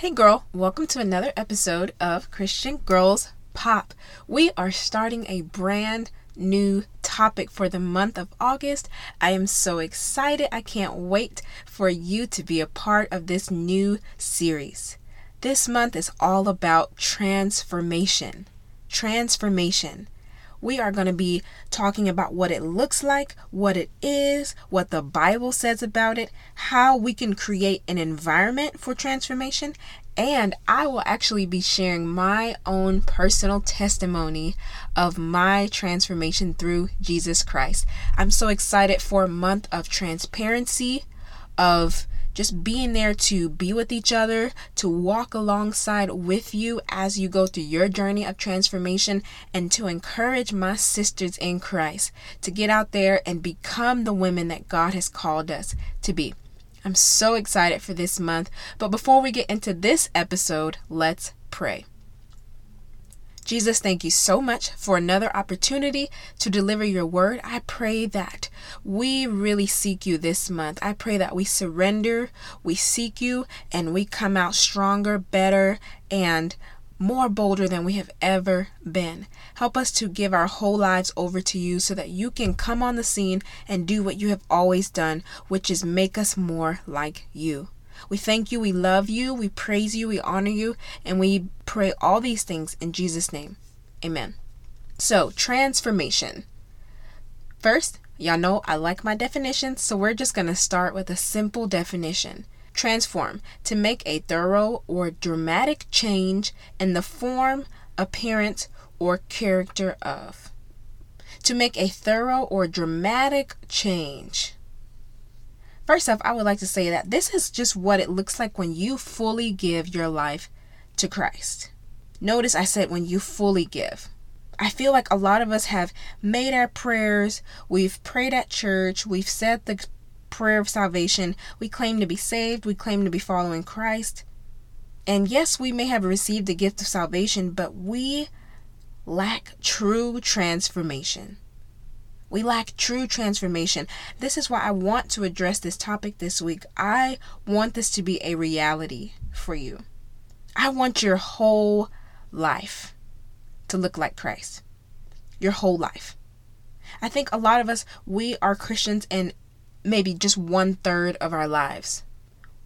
Hey girl, welcome to another episode of Christian Girls Pop. We are starting a brand new topic for the month of August. I am so excited. I can't wait for you to be a part of this new series. This month is all about transformation. Transformation we are going to be talking about what it looks like, what it is, what the Bible says about it, how we can create an environment for transformation, and I will actually be sharing my own personal testimony of my transformation through Jesus Christ. I'm so excited for a month of transparency, of just being there to be with each other, to walk alongside with you as you go through your journey of transformation, and to encourage my sisters in Christ to get out there and become the women that God has called us to be. I'm so excited for this month, but before we get into this episode, let's pray. Jesus, thank you so much for another opportunity to deliver your word. I pray that we really seek you this month. I pray that we surrender, we seek you, and we come out stronger, better, and more bolder than we have ever been. Help us to give our whole lives over to you so that you can come on the scene and do what you have always done, which is make us more like you. We thank you, we love you, we praise you, we honor you, and we pray all these things in Jesus' name. Amen. So, transformation. First, y'all know I like my definitions, so we're just going to start with a simple definition. Transform, to make a thorough or dramatic change in the form, appearance, or character of. To make a thorough or dramatic change. First off, I would like to say that this is just what it looks like when you fully give your life to Christ. Notice I said when you fully give. I feel like a lot of us have made our prayers, we've prayed at church, we've said the prayer of salvation, we claim to be saved, we claim to be following Christ. And yes, we may have received the gift of salvation, but we lack true transformation. We lack true transformation. This is why I want to address this topic this week. I want this to be a reality for you. I want your whole life to look like Christ. Your whole life. I think a lot of us, we are Christians in maybe just one third of our lives.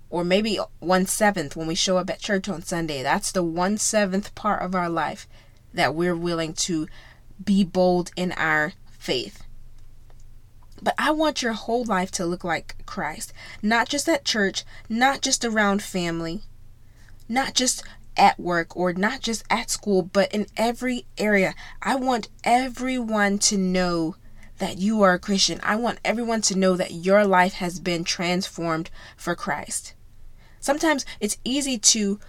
Or maybe one seventh when we show up at church on Sunday. That's the one seventh part of our life that we're willing to be bold in our faith. But I want your whole life to look like Christ. Not just at church, not just around family, not just at work or not just at school, but in every area. I want everyone to know that you are a Christian. I want everyone to know that your life has been transformed for Christ. Sometimes it's easy to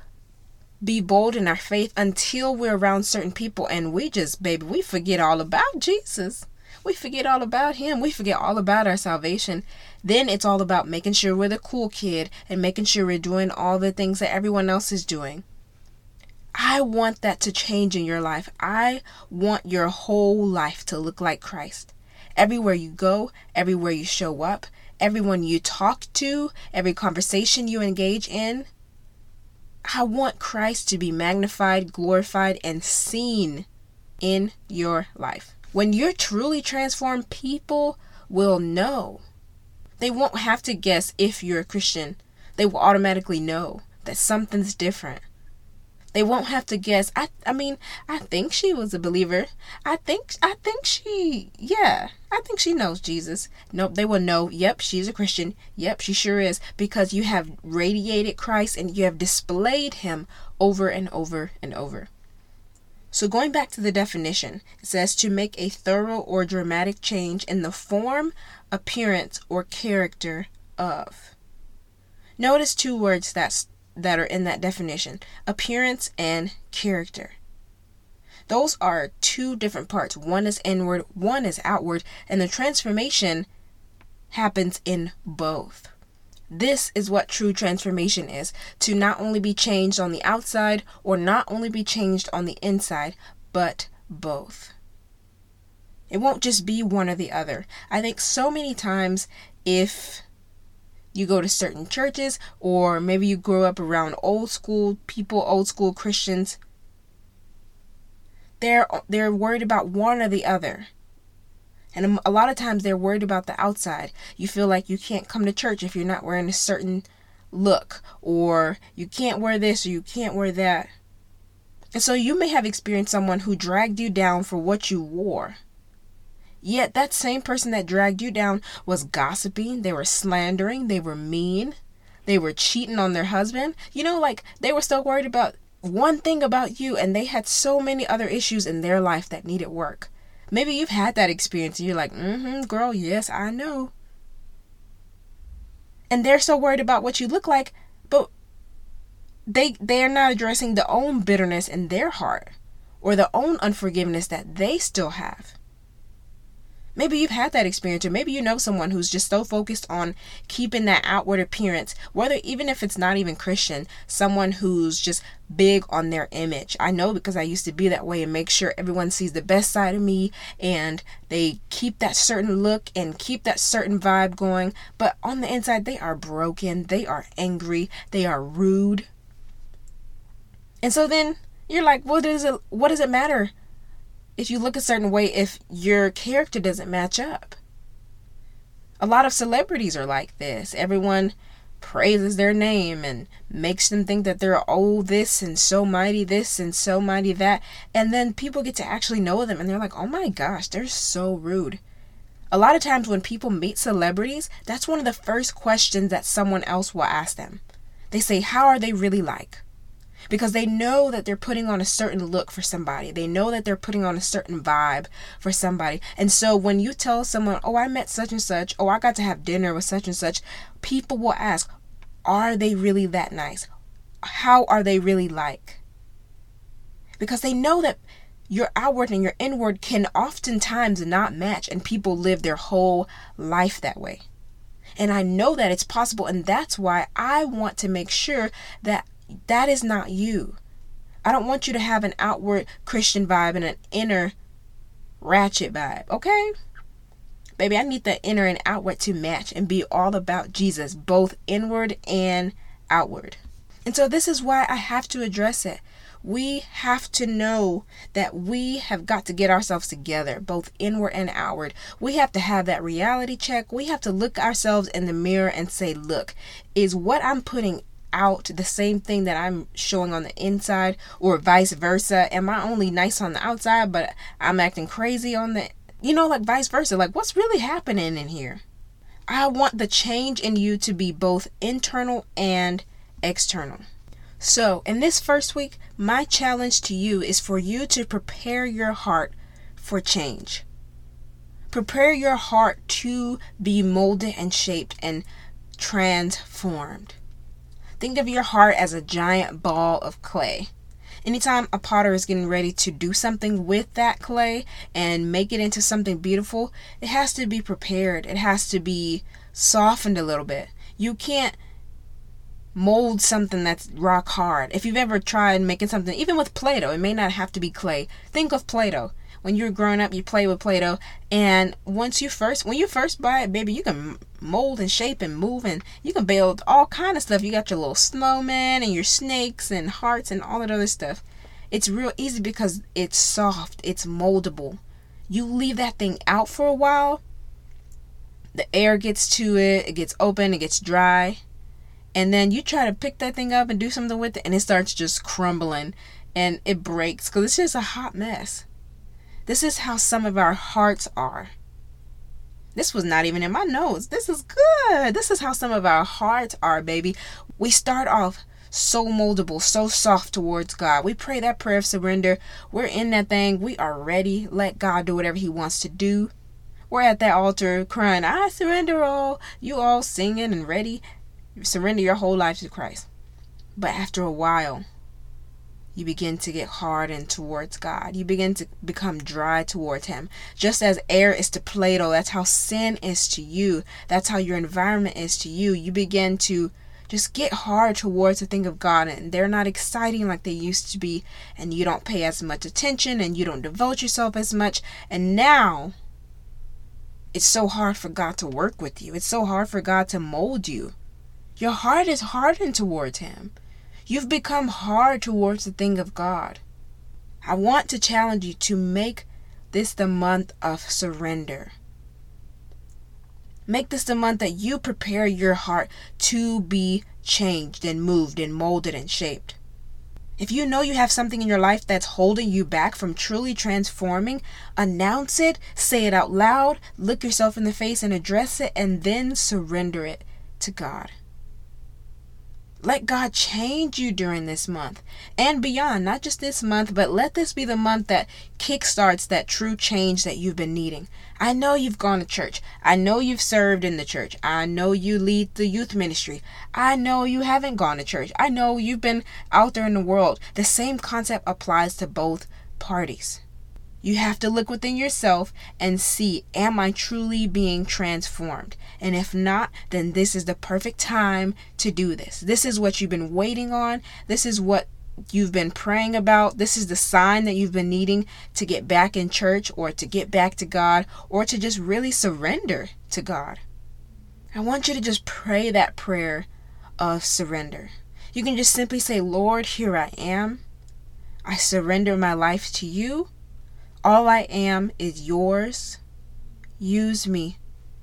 be bold in our faith until we're around certain people and we just, baby, we forget all about Jesus we forget all about him. We forget all about our salvation. Then it's all about making sure we're the cool kid and making sure we're doing all the things that everyone else is doing. I want that to change in your life. I want your whole life to look like Christ. Everywhere you go, everywhere you show up, everyone you talk to, every conversation you engage in. I want Christ to be magnified, glorified, and seen in your life. When you're truly transformed, people will know. They won't have to guess if you're a Christian. They will automatically know that something's different. They won't have to guess. I I mean, I think she was a believer. I think I think she yeah, I think she knows Jesus. Nope, they will know, yep, she's a Christian. Yep, she sure is because you have radiated Christ and you have displayed him over and over and over. So, going back to the definition, it says to make a thorough or dramatic change in the form, appearance, or character of. Notice two words that's, that are in that definition appearance and character. Those are two different parts. One is inward, one is outward, and the transformation happens in both. This is what true transformation is to not only be changed on the outside or not only be changed on the inside, but both. It won't just be one or the other. I think so many times if you go to certain churches, or maybe you grow up around old school people, old school Christians. They're they're worried about one or the other. And a lot of times they're worried about the outside. You feel like you can't come to church if you're not wearing a certain look, or you can't wear this, or you can't wear that. And so you may have experienced someone who dragged you down for what you wore. Yet that same person that dragged you down was gossiping, they were slandering, they were mean, they were cheating on their husband. You know, like they were so worried about one thing about you and they had so many other issues in their life that needed work. Maybe you've had that experience and you're like, mm hmm, girl, yes, I know. And they're so worried about what you look like, but they they are not addressing the own bitterness in their heart or the own unforgiveness that they still have. Maybe you've had that experience, or maybe you know someone who's just so focused on keeping that outward appearance, whether even if it's not even Christian, someone who's just big on their image. I know because I used to be that way and make sure everyone sees the best side of me and they keep that certain look and keep that certain vibe going. But on the inside, they are broken, they are angry, they are rude. And so then you're like, what does it what does it matter if you look a certain way if your character doesn't match up. A lot of celebrities are like this. Everyone praises their name and makes them think that they're oh this and so mighty this and so mighty that and then people get to actually know them and they're like oh my gosh they're so rude a lot of times when people meet celebrities that's one of the first questions that someone else will ask them they say how are they really like because they know that they're putting on a certain look for somebody. They know that they're putting on a certain vibe for somebody. And so when you tell someone, "Oh, I met such and such. Oh, I got to have dinner with such and such," people will ask, "Are they really that nice? How are they really like?" Because they know that your outward and your inward can oftentimes not match, and people live their whole life that way. And I know that it's possible, and that's why I want to make sure that that is not you. I don't want you to have an outward Christian vibe and an inner ratchet vibe, okay? Baby, I need the inner and outward to match and be all about Jesus, both inward and outward. And so, this is why I have to address it. We have to know that we have got to get ourselves together, both inward and outward. We have to have that reality check. We have to look ourselves in the mirror and say, Look, is what I'm putting out the same thing that I'm showing on the inside, or vice versa? Am I only nice on the outside, but I'm acting crazy on the, you know, like vice versa? Like, what's really happening in here? I want the change in you to be both internal and external. So, in this first week, my challenge to you is for you to prepare your heart for change. Prepare your heart to be molded and shaped and transformed. Think of your heart as a giant ball of clay. Anytime a potter is getting ready to do something with that clay and make it into something beautiful, it has to be prepared. It has to be softened a little bit. You can't mold something that's rock hard. If you've ever tried making something, even with Play Doh, it may not have to be clay. Think of Play Doh when you were growing up, you play with Play-Doh, and once you first, when you first buy it, baby, you can mold and shape and move, and you can build all kind of stuff. You got your little snowman and your snakes and hearts and all that other stuff. It's real easy because it's soft, it's moldable. You leave that thing out for a while, the air gets to it, it gets open, it gets dry, and then you try to pick that thing up and do something with it, and it starts just crumbling and it breaks because it's just a hot mess. This is how some of our hearts are. This was not even in my notes. This is good. This is how some of our hearts are, baby. We start off so moldable, so soft towards God. We pray that prayer of surrender. We're in that thing. We are ready. Let God do whatever He wants to do. We're at that altar crying, I surrender all. You all singing and ready. surrender your whole life to Christ. But after a while, you begin to get hardened towards God. You begin to become dry towards Him. Just as air is to Play-Doh, that's how sin is to you. That's how your environment is to you. You begin to just get hard towards the thing of God, and they're not exciting like they used to be, and you don't pay as much attention, and you don't devote yourself as much. And now, it's so hard for God to work with you. It's so hard for God to mold you. Your heart is hardened towards Him. You've become hard towards the thing of God. I want to challenge you to make this the month of surrender. Make this the month that you prepare your heart to be changed and moved and molded and shaped. If you know you have something in your life that's holding you back from truly transforming, announce it, say it out loud, look yourself in the face and address it, and then surrender it to God. Let God change you during this month and beyond, not just this month, but let this be the month that kickstarts that true change that you've been needing. I know you've gone to church. I know you've served in the church. I know you lead the youth ministry. I know you haven't gone to church. I know you've been out there in the world. The same concept applies to both parties. You have to look within yourself and see, am I truly being transformed? And if not, then this is the perfect time to do this. This is what you've been waiting on. This is what you've been praying about. This is the sign that you've been needing to get back in church or to get back to God or to just really surrender to God. I want you to just pray that prayer of surrender. You can just simply say, Lord, here I am. I surrender my life to you. All I am is yours. Use me,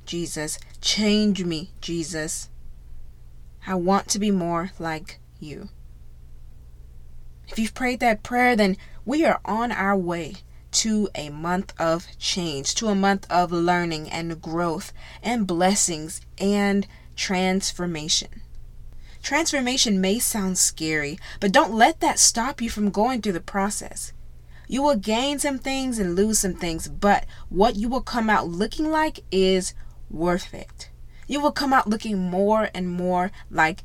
Jesus. Change me, Jesus. I want to be more like you. If you've prayed that prayer, then we are on our way to a month of change, to a month of learning and growth and blessings and transformation. Transformation may sound scary, but don't let that stop you from going through the process. You will gain some things and lose some things, but what you will come out looking like is worth it. You will come out looking more and more like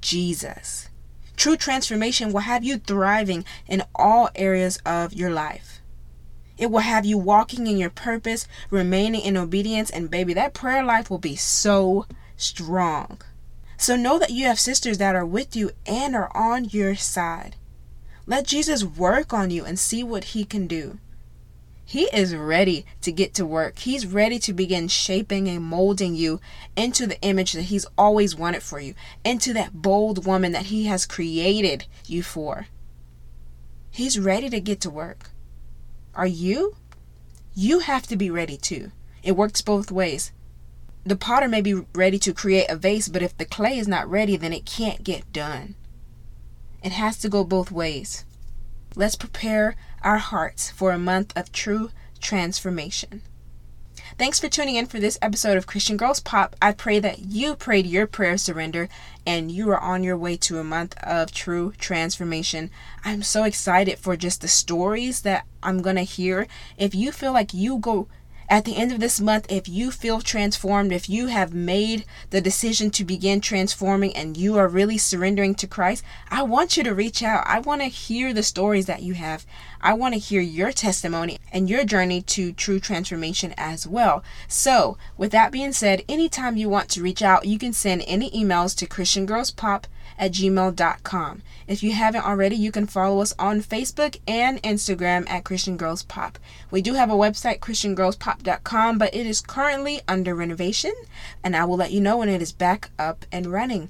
Jesus. True transformation will have you thriving in all areas of your life. It will have you walking in your purpose, remaining in obedience, and baby, that prayer life will be so strong. So know that you have sisters that are with you and are on your side. Let Jesus work on you and see what he can do. He is ready to get to work. He's ready to begin shaping and molding you into the image that He's always wanted for you, into that bold woman that He has created you for. He's ready to get to work. Are you? You have to be ready too. It works both ways. The potter may be ready to create a vase, but if the clay is not ready, then it can't get done. It has to go both ways. Let's prepare our hearts for a month of true transformation. Thanks for tuning in for this episode of Christian Girls Pop. I pray that you prayed your prayer of surrender and you are on your way to a month of true transformation. I'm so excited for just the stories that I'm going to hear. If you feel like you go at the end of this month, if you feel transformed, if you have made the decision to begin transforming and you are really surrendering to Christ, I want you to reach out. I want to hear the stories that you have. I want to hear your testimony and your journey to true transformation as well. So, with that being said, anytime you want to reach out, you can send any emails to Christian Girls Pop at gmail.com. If you haven't already, you can follow us on Facebook and Instagram at Christian Girls Pop. We do have a website, ChristianGirlsPop.com, but it is currently under renovation, and I will let you know when it is back up and running.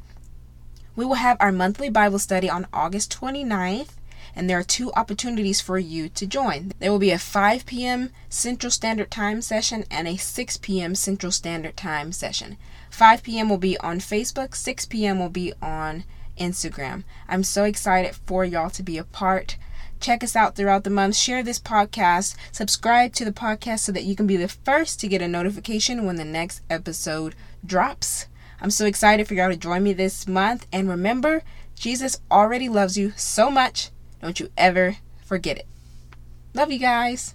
We will have our monthly Bible study on August 29th and there are two opportunities for you to join. There will be a 5 p.m. Central Standard Time session and a 6 p.m. Central Standard Time session. 5 p.m. will be on Facebook, 6 p.m. will be on Instagram. I'm so excited for y'all to be a part. Check us out throughout the month. Share this podcast. Subscribe to the podcast so that you can be the first to get a notification when the next episode drops. I'm so excited for y'all to join me this month. And remember, Jesus already loves you so much don't you ever forget it. Love you guys.